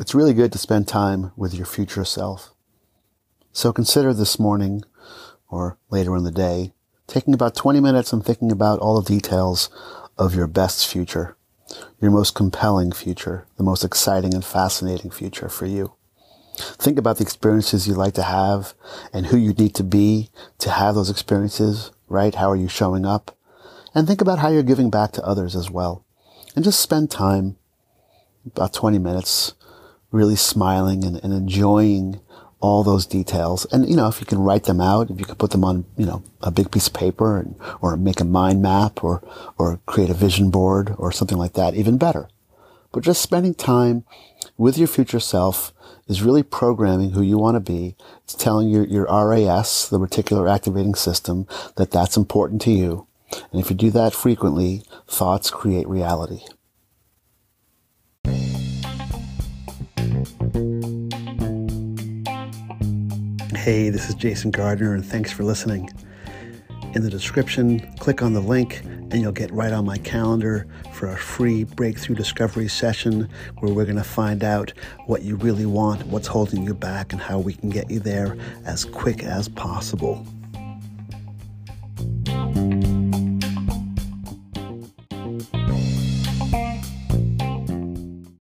It's really good to spend time with your future self. So consider this morning or later in the day, taking about 20 minutes and thinking about all the details of your best future, your most compelling future, the most exciting and fascinating future for you. Think about the experiences you'd like to have and who you need to be to have those experiences, right? How are you showing up? And think about how you're giving back to others as well. And just spend time, about 20 minutes, really smiling and, and enjoying all those details. And, you know, if you can write them out, if you can put them on, you know, a big piece of paper and, or make a mind map or, or create a vision board or something like that, even better. But just spending time with your future self is really programming who you want to be. It's telling your, your RAS, the reticular activating system, that that's important to you. And if you do that frequently, thoughts create reality. Hey, this is Jason Gardner, and thanks for listening. In the description, click on the link, and you'll get right on my calendar for a free breakthrough discovery session where we're going to find out what you really want, what's holding you back, and how we can get you there as quick as possible.